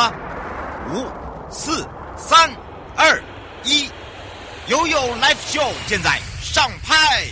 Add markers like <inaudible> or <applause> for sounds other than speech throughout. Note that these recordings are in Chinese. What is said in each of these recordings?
吗？五、四、三、二、一，悠悠 Live Show 现在上拍。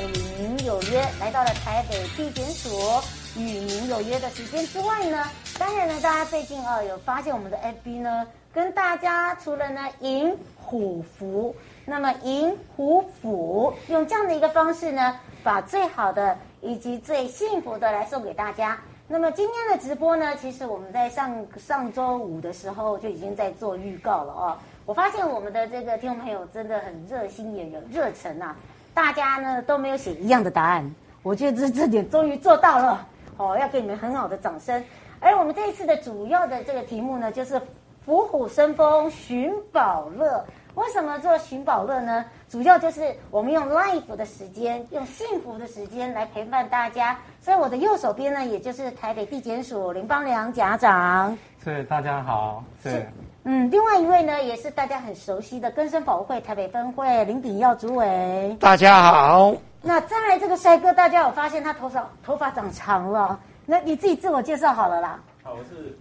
与您有约，来到了台北地检署与您有约的时间之外呢，当然呢，大家最近、哦、有发现我们的 FB 呢，跟大家除了呢迎虎符，那么迎虎符用这样的一个方式呢，把最好的以及最幸福的来送给大家。那么今天的直播呢，其实我们在上上周五的时候就已经在做预告了哦。我发现我们的这个听众朋友真的很热心也有热忱啊。大家呢都没有写一样的答案，我觉得这这点终于做到了哦，要给你们很好的掌声。而我们这一次的主要的这个题目呢，就是伏虎生风寻宝乐。为什么做寻宝乐呢？主要就是我们用 life 的时间，用幸福的时间来陪伴大家。所以我的右手边呢，也就是台北地检署林邦良检察长。是大家好，是。嗯，另外一位呢，也是大家很熟悉的根生保护会台北分会林炳耀主委。大家好。那再来这个帅哥，大家有发现他头上头发长长了？那你自己自我介绍好了啦。好，我是，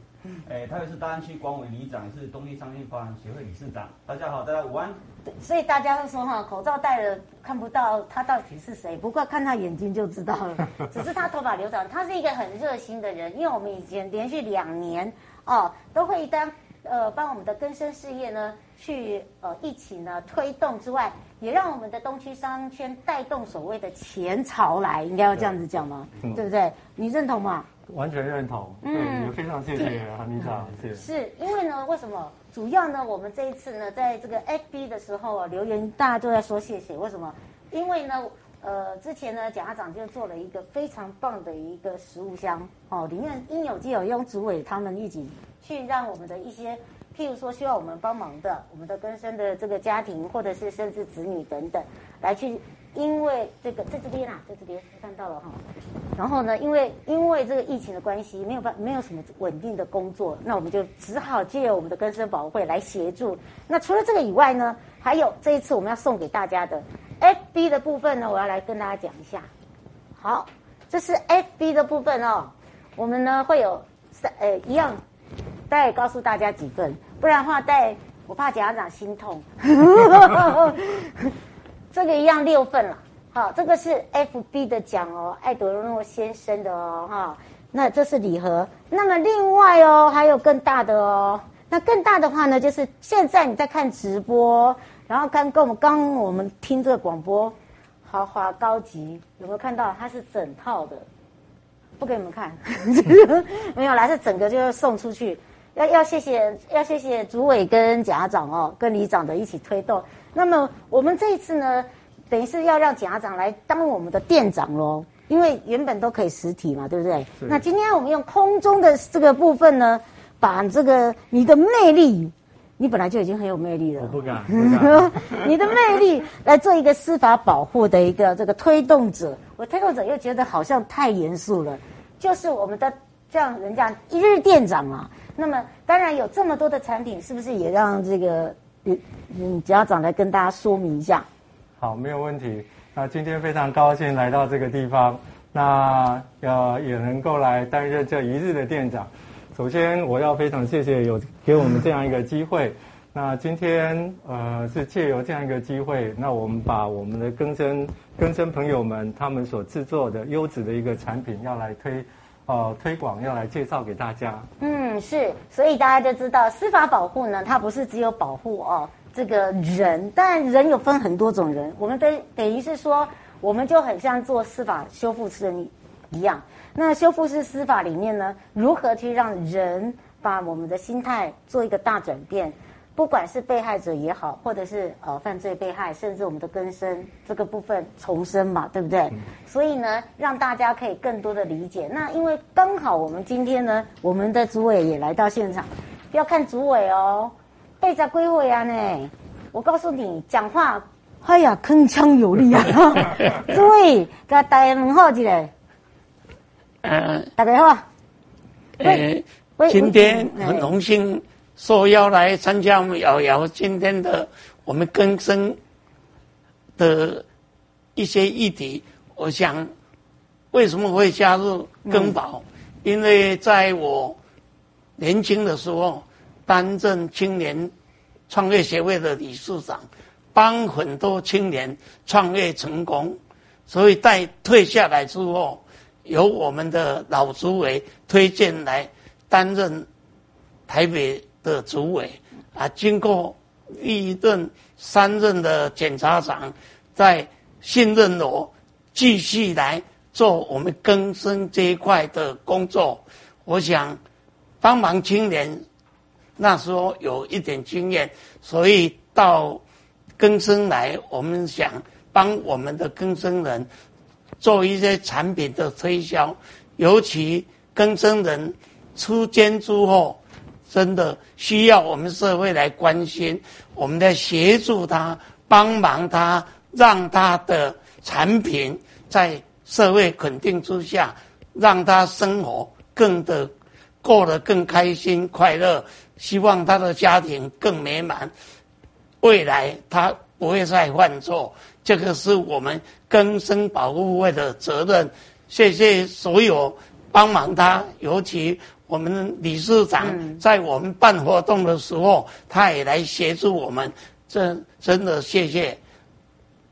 诶，台北市大安区管委里长，是东立商业发展协会理事长。大家好，大家午安。所以大家都说哈，口罩戴了看不到他到底是谁，不过看他眼睛就知道了。<laughs> 只是他头发留长，他是一个很热心的人，因为我们以前连续两年哦都会当。呃，帮我们的更生事业呢，去呃一起呢推动之外，也让我们的东区商圈带动所谓的前潮来，应该要这样子讲吗？对，对不对？你认同吗？完全认同。嗯，也非常谢谢韩理事长，谢谢。<laughs> 是因为呢，为什么？主要呢，我们这一次呢，在这个 FB 的时候啊，留言大家都在说谢谢。为什么？因为呢，呃，之前呢，检察长就做了一个非常棒的一个食物箱哦，里面应有尽有，用主委他们一起。去让我们的一些，譬如说需要我们帮忙的，我们的更生的这个家庭，或者是甚至子女等等，来去，因为这个在这边啊，在这边看到了哈。然后呢，因为因为这个疫情的关系，没有办没有什么稳定的工作，那我们就只好借我们的更生保护会来协助。那除了这个以外呢，还有这一次我们要送给大家的 FB 的部分呢，我要来跟大家讲一下。好，这是 FB 的部分哦，我们呢会有三呃一样。再告诉大家几份，不然的话，带我怕检察长心痛。<laughs> 这个一样六份了，好，这个是 FB 的奖哦，艾德诺先生的哦，哈，那这是礼盒。那么另外哦，还有更大的哦，那更大的话呢，就是现在你在看直播，然后刚跟我们刚我们听这个广播，豪华高级，有没有看到？它是整套的，不给你们看，<laughs> 没有啦，是整个就要送出去。要要谢谢要谢谢主委跟检察长哦，跟李长的一起推动。那么我们这一次呢，等于是要让检察长来当我们的店长喽，因为原本都可以实体嘛，对不对？那今天我们用空中的这个部分呢，把这个你的魅力，你本来就已经很有魅力了，我不敢，<laughs> 不敢你的魅力来做一个司法保护的一个这个推动者。我推动者又觉得好像太严肃了，就是我们的这样人家一日店长啊。那么当然有这么多的产品，是不是也让这个嗯检察长来跟大家说明一下？好，没有问题。那今天非常高兴来到这个地方，那要也能够来担任这一日的店长。首先，我要非常谢谢有给我们这样一个机会。那今天呃是借由这样一个机会，那我们把我们的更生更生朋友们他们所制作的优质的一个产品要来推。呃，推广要来介绍给大家。嗯，是，所以大家就知道司法保护呢，它不是只有保护哦这个人，但人有分很多种人。我们等等于是说，我们就很像做司法修复师一样。那修复式司法里面呢，如何去让人把我们的心态做一个大转变？不管是被害者也好，或者是呃犯罪被害，甚至我们的更生这个部分重生嘛，对不对？嗯、所以呢，让大家可以更多的理解。那因为刚好我们今天呢，我们的主委也来到现场，不要看主委哦，背着归位啊呢。我告诉你，讲话哎呀铿锵有力啊！<laughs> 主委，给大家问好一个。嗯，大家好。呃，今天很荣幸。受邀来参加我们瑶瑶今天的我们更生的一些议题。我想，为什么会加入更保？嗯、因为在我年轻的时候，担任青年创业协会的理事长，帮很多青年创业成功，所以在退下来之后，由我们的老主委推荐来担任台北的主委啊，经过一任三任的检察长，在信任我，继续来做我们更生这一块的工作。我想帮忙青年，那时候有一点经验，所以到更生来，我们想帮我们的更生人做一些产品的推销，尤其更生人出监之后。真的需要我们社会来关心，我们来协助他，帮忙他，让他的产品在社会肯定之下，让他生活更的过得更开心快乐，希望他的家庭更美满，未来他不会再犯错。这个是我们更生保护会的责任。谢谢所有帮忙他，尤其。我们理事长在我们办活动的时候，嗯、他也来协助我们，真真的谢谢。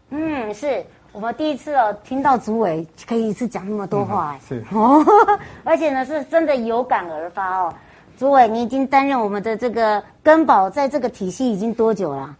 嗯，是我们第一次哦，听到主委可以一次讲那么多话，嗯、是哦，<laughs> 而且呢是真的有感而发哦。主委，你已经担任我们的这个根宝，在这个体系已经多久了？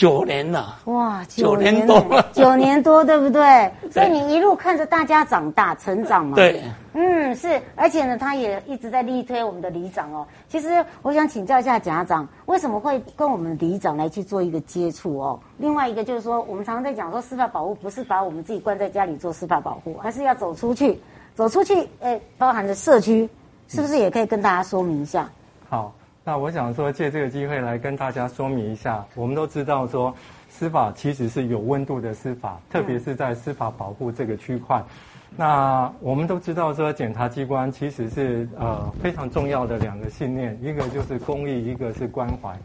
九年了，哇，九年多了，<laughs> 九年多，对不对？所以你一路看着大家长大成长嘛。对，嗯，是，而且呢，他也一直在力推我们的里长哦。其实我想请教一下家长，为什么会跟我们里长来去做一个接触哦？另外一个就是说，我们常常在讲说司法保护不是把我们自己关在家里做司法保护，而是要走出去，走出去，诶，包含着社区，是不是也可以跟大家说明一下？好。那我想说，借这个机会来跟大家说明一下。我们都知道说，司法其实是有温度的司法，特别是在司法保护这个区块。那我们都知道说，检察机关其实是呃非常重要的两个信念，一个就是公益，一个是关怀。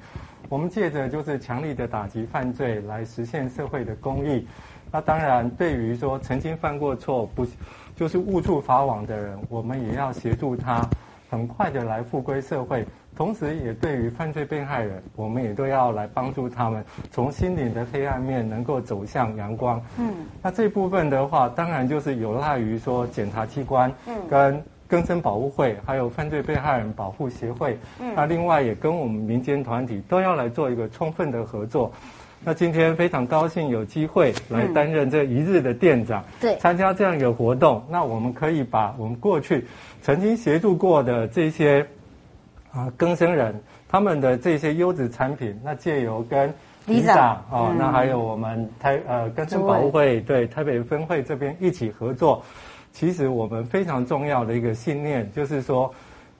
我们借着就是强力的打击犯罪来实现社会的公益。那当然，对于说曾经犯过错不就是误触法网的人，我们也要协助他很快的来复归社会。同时，也对于犯罪被害人，我们也都要来帮助他们，从心灵的黑暗面能够走向阳光。嗯，那这部分的话，当然就是有赖于说检察机关，嗯，跟更生保护会，还有犯罪被害人保护协会，嗯，那另外也跟我们民间团体都要来做一个充分的合作。那今天非常高兴有机会来担任这一日的店长，对，参加这样一个活动，那我们可以把我们过去曾经协助过的这些。啊，更生人他们的这些优质产品，那借由跟里长啊、哦嗯，那还有我们台呃更生保护会对台北分会这边一起合作，其实我们非常重要的一个信念就是说，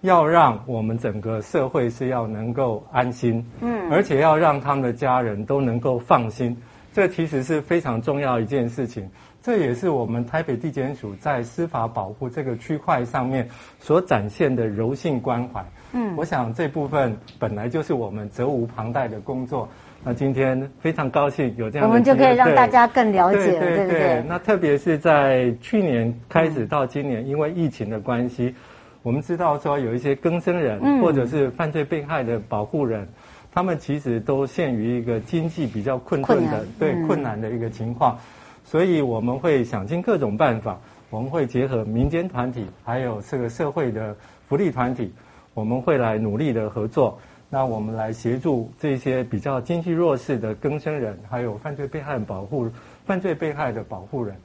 要让我们整个社会是要能够安心，嗯，而且要让他们的家人都能够放心，这其实是非常重要一件事情。这也是我们台北地检署在司法保护这个区块上面所展现的柔性关怀。嗯，我想这部分本来就是我们责无旁贷的工作。那今天非常高兴有这样的，我们就可以让大家更了解了，对对？那特别是在去年开始到今年，因为疫情的关系，我们知道说有一些更生人或者是犯罪被害的保护人，他们其实都陷于一个经济比较困顿的对困难的一个情况。所以我们会想尽各种办法，我们会结合民间团体，还有这个社会的福利团体，我们会来努力的合作。那我们来协助这些比较经济弱势的更生人，还有犯罪被害保护、犯罪被害的保护人，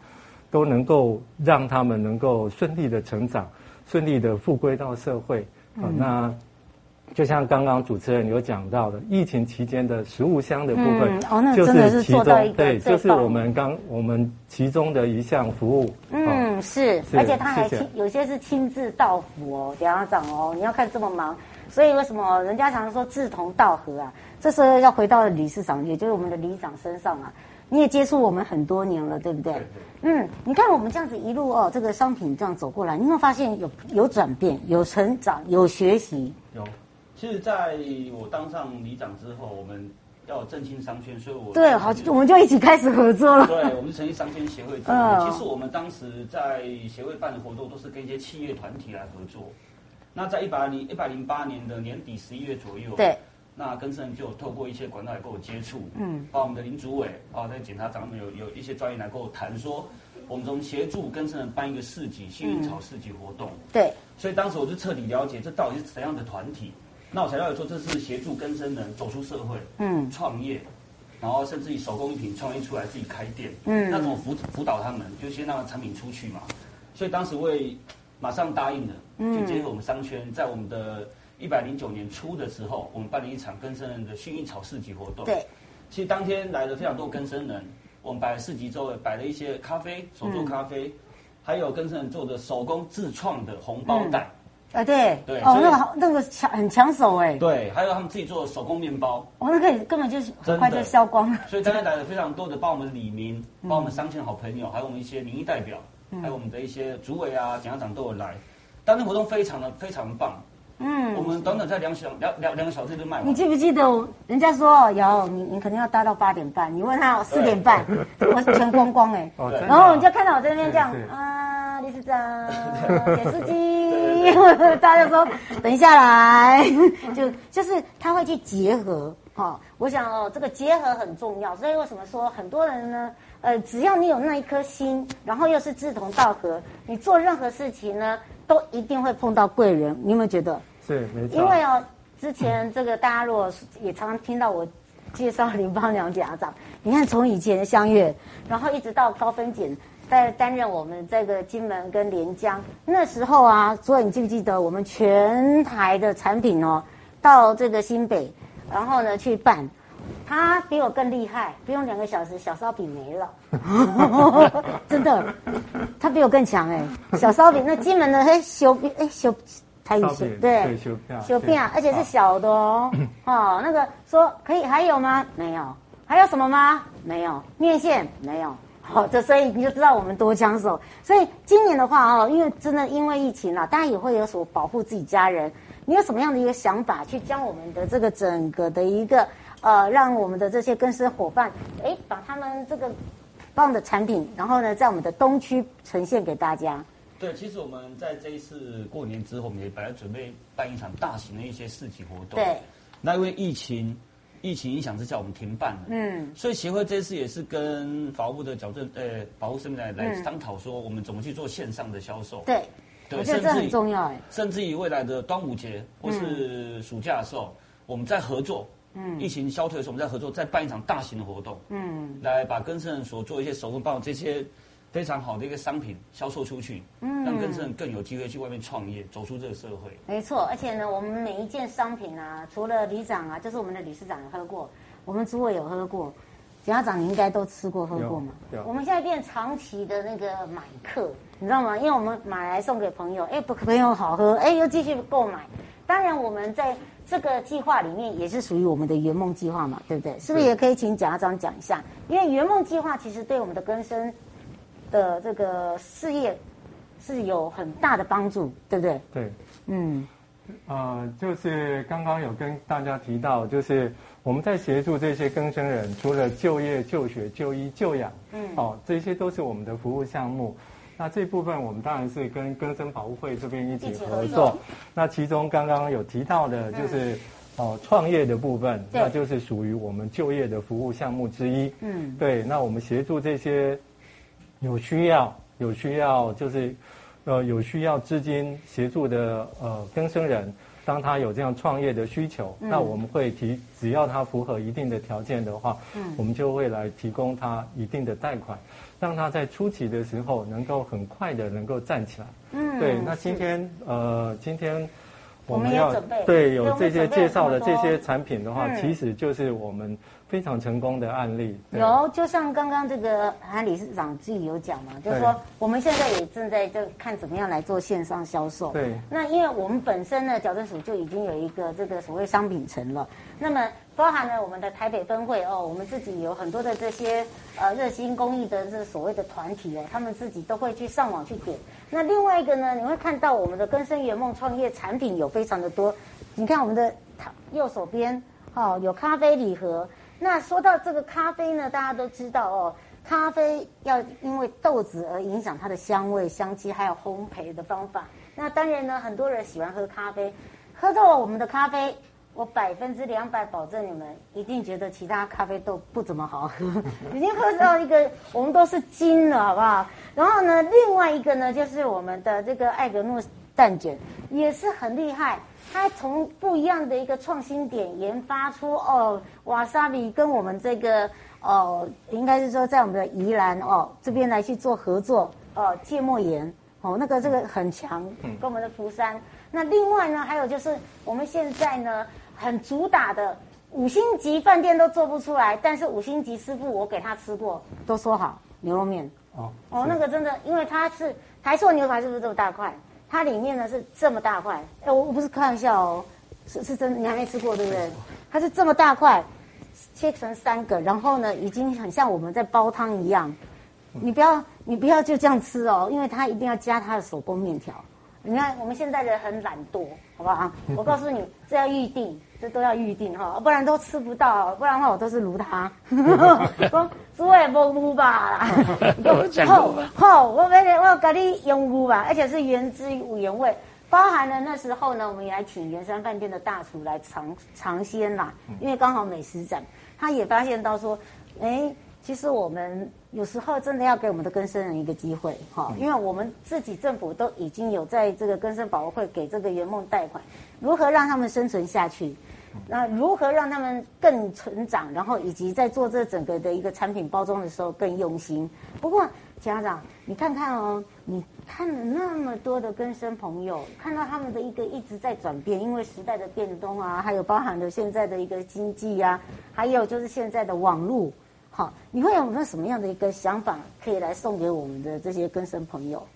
都能够让他们能够顺利的成长，顺利的复归到社会。嗯、好，那。就像刚刚主持人有讲到的，疫情期间的食物箱的部分，嗯哦、那真的是其中对，就是我们刚我们其中的一项服务。嗯，哦、是，是，而且他还亲有些是亲自到府哦，家长哦，你要看这么忙，所以为什么人家常常说志同道合啊？这时候要回到理事长，也就是我们的里长身上啊。你也接触我们很多年了，对不对？对，对。嗯，你看我们这样子一路哦，这个商品这样走过来，你有没有发现有有转变、有成长、有学习？有。其实在我当上里长之后，我们要振兴商圈，所以我对，好，我们就一起开始合作了。对，我们是成立商圈协会。嗯，其实我们当时在协会办的活动都是跟一些企业团体来合作。那在一百零一百零八年的年底十一月左右，对，那根生人就透过一些管道来跟我接触，嗯，把我们的林主委啊，在检察长们有有一些专员来跟我谈说，我们从协助根生人办一个市集，幸运草市集活动，嗯，对，所以当时我就彻底了解这到底是怎样的团体，那我才了解说这是协助更生人走出社会，嗯，创业，然后甚至于手工艺品创业出来自己开店，嗯，那怎么辅辅导他们，就先让产品出去嘛，所以当时为马上答应了，就结合我们商圈，在我们的一百零九年初的时候，我们办了一场更生人的薰衣草市集活动。对，其实当天来了非常多更生人，我们摆了市集周围摆了一些咖啡，手做咖啡，嗯、还有更生人做的手工自创的红包袋。啊，对，对，哦，那个好，那个抢很抢手哎。对，还有他们自己做的手工面包。哦，那个根本就是很快就销光了。所以今天来了非常多的，帮我们的里民，包括我们商圈好朋友，还有我们一些民意代表。还有我们的一些主委啊、检察长都有来，当天活动非常的非常棒。嗯，我们短短在两小两两两个小时就卖完。你记不记得人家说有你你肯定要待到八点半，你问他四点半，我全光光哎。然后你就看到我在那边这样啊，理事长、<laughs> 点司机，<laughs> 大家就说等一下来，<laughs> 就就是他会去结合哈。我想哦，这个结合很重要，所以为什么说很多人呢？呃，只要你有那一颗心，然后又是志同道合，你做任何事情呢，都一定会碰到贵人。你有没有觉得？是，没错。因为哦，之前这个大家如果也常常听到我介绍林邦良检察长，你看从以前相约，然后一直到高分检在担任我们这个金门跟连江那时候啊，所以你记不记得我们全台的产品哦，到这个新北，然后呢去办。他比我更厉害，不用两个小时，小烧饼没了，<laughs> 真的，他比我更强哎、欸。小烧饼那金门的嘿小饼哎小，台语修对小饼啊，而且是小的哦。哦，那个说可以还有吗？没有，还有什么吗？没有，面线没有。好，这所以你就知道我们多抢手。所以今年的话哦，因为真的因为疫情啊，大家也会有所保护自己家人。你有什么样的一个想法，去将我们的这个整个的一个？呃，让我们的这些更生伙伴，哎，把他们这个棒的产品，然后呢，在我们的东区呈现给大家。对，其实我们在这一次过年之后，我们也本来准备办一场大型的一些市集活动。对。那因为疫情，疫情影响之下，我们停办了。嗯。所以协会这次也是跟法务部的矫正，呃，保护生命来来商讨说，我们怎么去做线上的销售。对。对，我觉得这很重要哎。甚至于未来的端午节或是暑假的时候，嗯、我们在合作。嗯，疫情消退的时候，我们在合作，再办一场大型的活动，嗯，来把更生人所做一些手工包这些非常好的一个商品销售出去，嗯，让更生人更有机会去外面创业，走出这个社会。没错，而且呢，我们每一件商品啊，除了里长啊，就是我们的理事长有喝过，我们主委有喝过，检察长你应该都吃过喝过嘛？有。我们现在变长期的那个买客，你知道吗？因为我们买来送给朋友，哎，不朋友好喝，哎，又继续购买。当然我们在。这个计划里面也是属于我们的圆梦计划嘛，对不对？是不是也可以请检察长讲一下？因为圆梦计划其实对我们的根生的这个事业是有很大的帮助，对不对？对，嗯，呃，就是刚刚有跟大家提到，就是我们在协助这些更生人，除了就业、就学、就医、就养，嗯，哦，这些都是我们的服务项目。那这部分我们当然是跟更生保护会这边一起合作。那其中刚刚有提到的，就是哦创业的部分，那就是属于我们就业的服务项目之一。嗯，对。那我们协助这些有需要、有需要就是呃有需要资金协助的呃更生人，当他有这样创业的需求，那我们会提，只要他符合一定的条件的话，嗯，我们就会来提供他一定的贷款。让他在初期的时候能够很快的能够站起来。嗯，对。那今天呃，今天我们要对有这些介绍的这些产品的话，其实就是我们非常成功的案例。有，就像刚刚这个韩理事长自己有讲嘛，就是说我们现在也正在就看怎么样来做线上销售。对。那因为我们本身呢，矫正署就已经有一个这个所谓商品城了。那么。包含了我们的台北分会哦，我们自己有很多的这些呃热心公益的这所谓的团体哦，他们自己都会去上网去点。那另外一个呢，你会看到我们的根生圆梦创业产品有非常的多，你看我们的右手边，哦，有咖啡礼盒。那说到这个咖啡呢，大家都知道哦，咖啡要因为豆子而影响它的香味、香气，还有烘焙的方法。那当然呢，很多人喜欢喝咖啡，喝到了我们的咖啡，我百分之两百保证你们一定觉得其他咖啡都不怎么好喝，<laughs> 已经喝到一个我们都是精了，好不好？然后呢，另外一个呢，就是我们的这个艾格诺蛋卷也是很厉害。它从不一样的一个创新点研发出哦，瓦萨比跟我们这个哦，应该是说在我们的宜兰哦这边来去做合作哦，芥末盐哦，那个这个很强，跟我们的福山。那另外呢，还有就是我们现在呢很主打的五星级饭店都做不出来，但是五星级师傅我给他吃过，都说好牛肉面哦哦，那个真的，因为它是台塑牛排，是不是这么大块？它里面呢是这么大块，哎，我我不是开玩笑哦，是是真的，你还没吃过对不对？它是这么大块，切成三个，然后呢，已经很像我们在煲汤一样。你不要你不要就这样吃哦，因为它一定要加它的手工面条。你看我们现在人很懒惰，好不好？我告诉你，这要预定。这都要预定哈，不然都吃不到。不然的话，我都是卤汤。<laughs> 说猪也不卤吧啦。<laughs> <laughs> 好，好，我我给你用卤吧，而且是原汁原味，包含了那时候呢，我们也来请圆山饭店的大厨来尝尝鲜啦。因为刚好美食展，他也发现到说，哎，其实我们有时候真的要给我们的更生人一个机会哈，因为我们自己政府都已经有在这个更生保护会给这个圆梦贷款，如何让他们生存下去？那如何让他们更成长，然后以及在做这整个的一个产品包装的时候更用心。不过家长，你看看哦，你看了那么多的根生朋友，看到他们的一个一直在转变，因为时代的变动啊，还有包含了现在的一个经济啊，还有就是现在的网络，好，你会有没有什么样的一个想法可以来送给我们的这些根生朋友？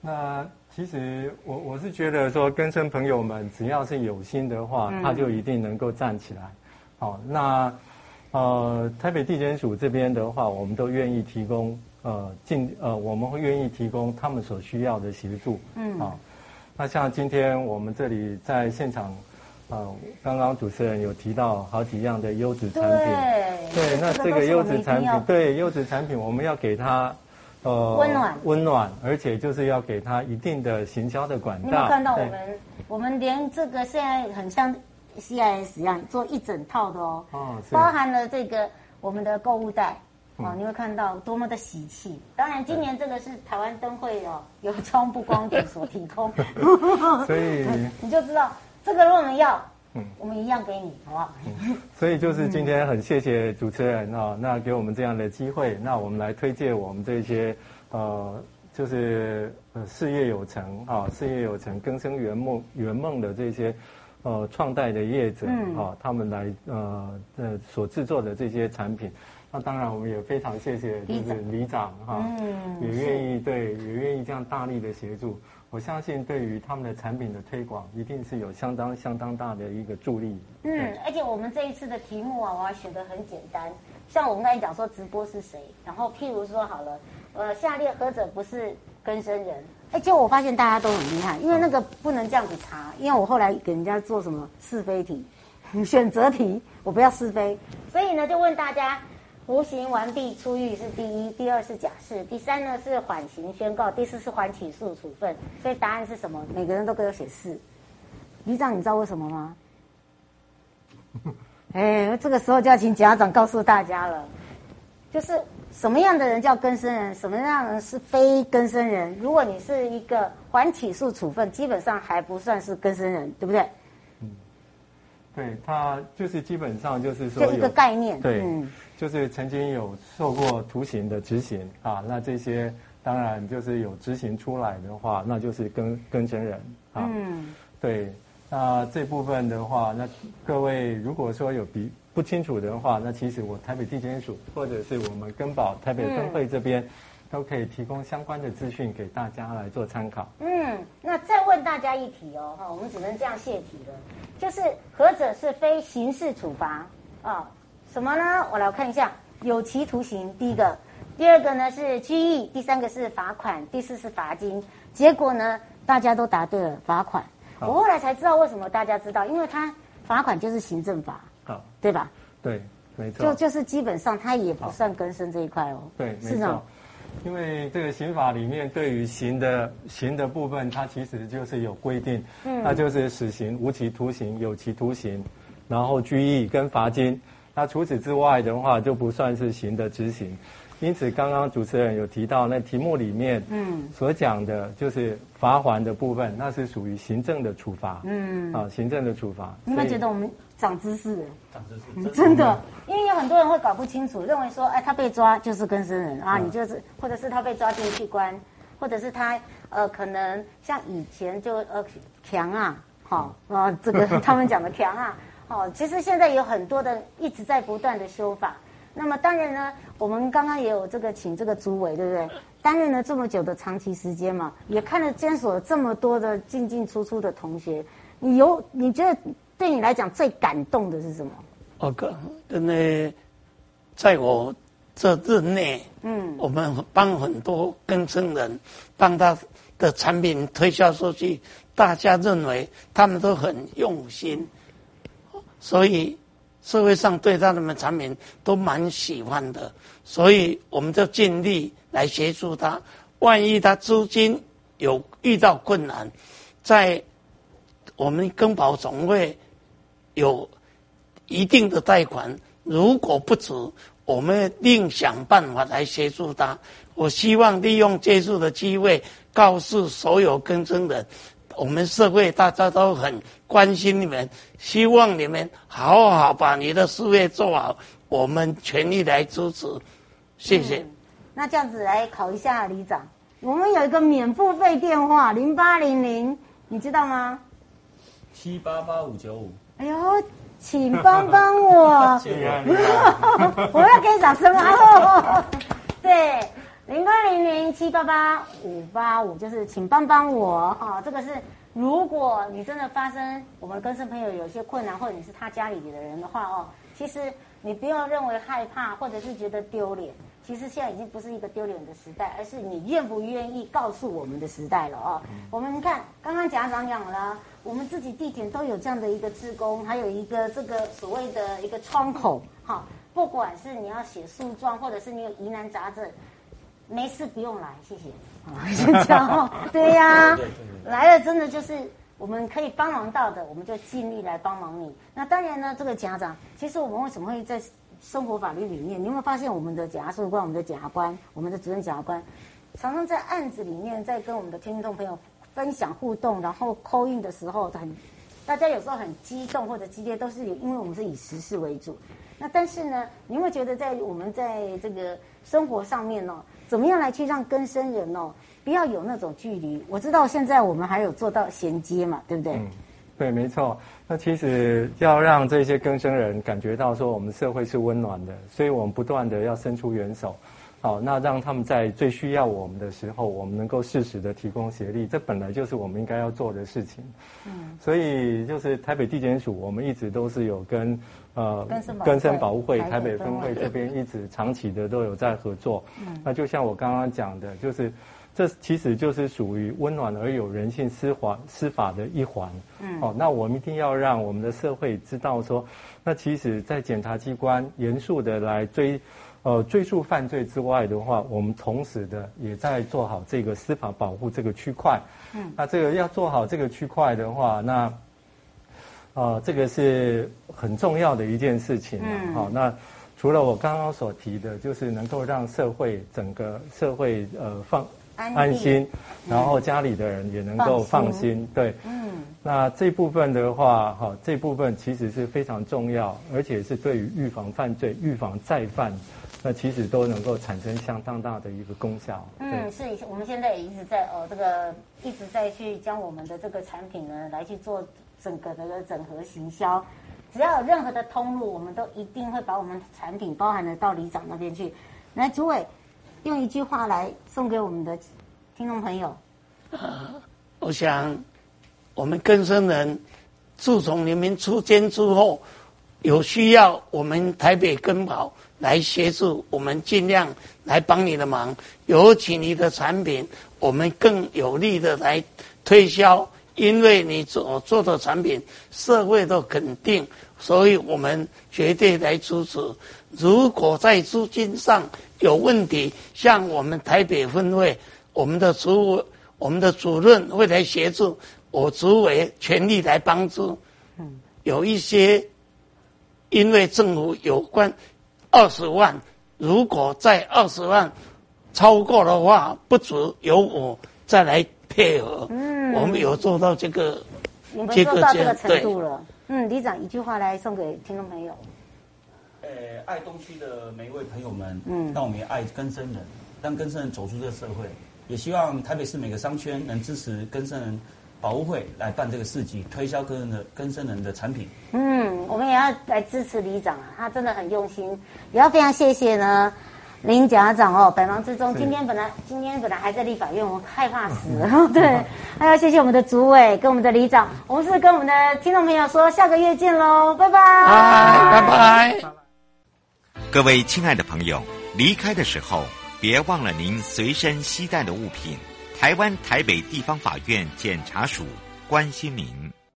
那。其实我我是觉得说，更生朋友们只要是有心的话，嗯、他就一定能够站起来。好，那呃台北地检署这边的话，我们都愿意提供呃进呃我们会愿意提供他们所需要的协助。嗯。好，那像今天我们这里在现场，啊刚刚主持人有提到好几样的优质产品。对。对，那这个优质产品，对优质产品，我们要给他。呃，温暖，温暖，而且就是要给他一定的行销的管道。你有看到我们？我们连这个现在很像 CIS 一样，做一整套的哦。哦，包含了这个我们的购物袋，哦，嗯、你会看到多么的喜气。当然，今年这个是台湾灯会哦，由窗布光 <laughs> 点所提供。所以 <laughs> 你就知道这个如果我们要。嗯，我们一样给你，好不好？嗯，所以就是今天很谢谢主持人啊，那给我们这样的机会，那我们来推荐我们这些呃，就是呃事业有成啊，事业有成更生圆梦圆梦的这些呃创代的业者啊，他们来呃呃所制作的这些产品，那当然我们也非常谢谢就是里长。哈，嗯，也愿意对，也愿意这样大力的协助。我相信，对于他们的产品的推广，一定是有相当相当大的一个助力。嗯，而且我们这一次的题目啊，我还选的很简单，像我们刚才讲说直播是谁，然后譬如说好了，呃，下列何者不是根生人？哎，结果我发现大家都很厉害，因为那个不能这样子查，因为我后来给人家做什么是非题、选择题，我不要是非，所以呢，就问大家。服刑完毕出狱是第一，第二是假释，第三呢是缓刑宣告，第四是缓起诉处分。所以答案是什么？每个人都给我写四。局长，你知道为什么吗？<laughs> 哎，这个时候就要请家长告诉大家了，就是什么样的人叫更生人，什么样的人是非更生人。如果你是一个缓起诉处分，基本上还不算是更生人，对不对？嗯，对，他就是基本上就是说就一个概念，对。嗯就是曾经有受过徒刑的执行啊，那这些当然就是有执行出来的话，那就是跟跟真人啊。嗯，对，那这部分的话，那各位如果说有比不清楚的话，那其实我台北地检署或者是我们根保台北分会这边，都可以提供相关的资讯给大家来做参考。嗯，那再问大家一题哦，哈，我们只能这样泄题了，就是何者是非刑事处罚啊？什么呢？我来看一下，有期徒刑，第一个，第二个呢是拘役，第三个是罚款，第四是罚金。结果呢，大家都答对了，罚款。我后来才知道为什么大家知道，因为他罚款就是行政法，好，对吧？对，没错。就就是基本上他也不算更生这一块哦。对，没错。因为这个刑法里面对于刑的刑的部分，它其实就是有规定，嗯，那就是死刑、无期徒刑、有期徒刑，然后拘役跟罚金。那除此之外的话，就不算是刑的执行。因此，刚刚主持人有提到那题目里面，嗯，所讲的就是罚还的部分，那是属于行政的处罚，嗯，啊，行政的处罚。你们觉得我们长知识了？长知识，嗯，<laughs> 真的，因为有很多人会搞不清楚，认为说，哎，他被抓就是跟生人。啊，你就是，或者是他被抓进去关，或者是他呃，可能像以前就呃强啊，好啊，这个 <laughs> 他们讲的强啊，好，其实现在有很多的一直在不断的修法。那么当然呢，我们刚刚也有这个请这个主委，对不对？担任了这么久的长期时间嘛，也看了监所这么多的进进出出的同学，你有你觉得对你来讲最感动的是什么？我哥，真的，在我这日内，嗯，我们帮很多更生人，帮他的产品推销出去，大家认为他们都很用心，所以。社会上对他们的产品都蛮喜欢的，所以我们就尽力来协助他。万一他资金有遇到困难，在我们更保总会有一定的贷款，如果不足，我们另想办法来协助他。我希望利用接触的机会，告诉所有更生人。我们社会大家都很关心你们，希望你们好好把你的事业做好，我们全力来支持，谢谢。嗯、那这样子来考一下里长，我们有一个免付费电话零八零零，你知道吗？七八八五九五。哎呦，请帮帮我！<laughs> <laughs> 我要给你掌声啊！<laughs> 对。零八零零七八八五八五，就是请帮帮我哈、哦。这个是如果你真的发生我们跟生朋友有些困难，或者你是他家里的人的话哦，其实你不要认为害怕，或者是觉得丢脸。其实现在已经不是一个丢脸的时代，而是你愿不愿意告诉我们的时代了哦。嗯、我们看刚刚贾长讲了，我们自己地点都有这样的一个职工，还有一个这个所谓的一个窗口哈、哦。不管是你要写诉状，或者是你有疑难杂症。没事，不用来，谢谢。<laughs> 啊，先这样。<laughs> 对呀、啊，来了真的就是我们可以帮忙到的，我们就尽力来帮忙你。那当然呢，这个家长，其实我们为什么会在生活法律里面？你有没有发现我们的检察官、我们的检察官、我们的主任检察官，常常在案子里面在跟我们的听众朋友分享互动，然后 call in 的时候很，大家有时候很激动或者激烈，都是因为我们是以实事为主。那但是呢，你会觉得在我们在这个生活上面呢、哦？怎么样来去让更生人哦，不要有那种距离？我知道现在我们还有做到衔接嘛，对不对？对，没错。那其实要让这些更生人感觉到说我们社会是温暖的，所以我们不断的要伸出援手，好，那让他们在最需要我们的时候，我们能够适时的提供协力，这本来就是我们应该要做的事情。嗯，所以就是台北地检署，我们一直都是有跟。呃，根生保护会台北分会这边一直长期的都有在合作。嗯，那就像我刚刚讲的，就是这其实就是属于温暖而有人性司法司法的一环。嗯，哦，那我们一定要让我们的社会知道说，那其实，在检察机关严肃的来追，呃，追诉犯罪之外的话，我们同时的也在做好这个司法保护这个区块。嗯，那这个要做好这个区块的话，那。啊、呃，这个是很重要的一件事情。嗯。好，那除了我刚刚所提的，就是能够让社会整个社会呃放安，心，然后家里的人也能够放心。对。嗯。那这部分的话，哈，这部分其实是非常重要，而且是对于预防犯罪、预防再犯，那其实都能够产生相当大的一个功效。嗯，是，我们现在也一直在哦，这个一直在去将我们的这个产品呢来去做。整个的整合行销，只要有任何的通路，我们都一定会把我们产品包含的到里长那边去。来，主委用一句话来送给我们的听众朋友。我想我们更生人自从你们出监之后，有需要我们台北根宝来协助，我们尽量来帮你的忙。尤其你的产品，我们更有力的来推销。因为你所做的产品，社会的肯定，所以我们绝对来支持。如果在资金上有问题，像我们台北分会，我们的主我们的主任会来协助，我主委全力来帮助。嗯，有一些因为政府有关二十万，如果在二十万超过的话，不足由我再来。配合，嗯，我们有做到这个，你们做到这个程度了。嗯，李长一句话来送给听众朋友。呃，爱东区的每一位朋友们，嗯，让我们也爱更生人，让更生人走出这个社会。也希望台北市每个商圈能支持更生人保护会来办这个市集，推销更生的更生人的产品。嗯，我们也要来支持里长啊，他真的很用心。也要非常谢谢呢。林家长哦，百忙之中，今天本来今天本来还在立法院，我害怕死 <laughs> 对，还要谢谢我们的主委跟我们的里长，我们是跟我们的听众朋友说，下个月见喽，拜拜，拜拜。各位亲爱的朋友，离开的时候别忘了您随身携带的物品。台湾台北地方法院检察署关心您。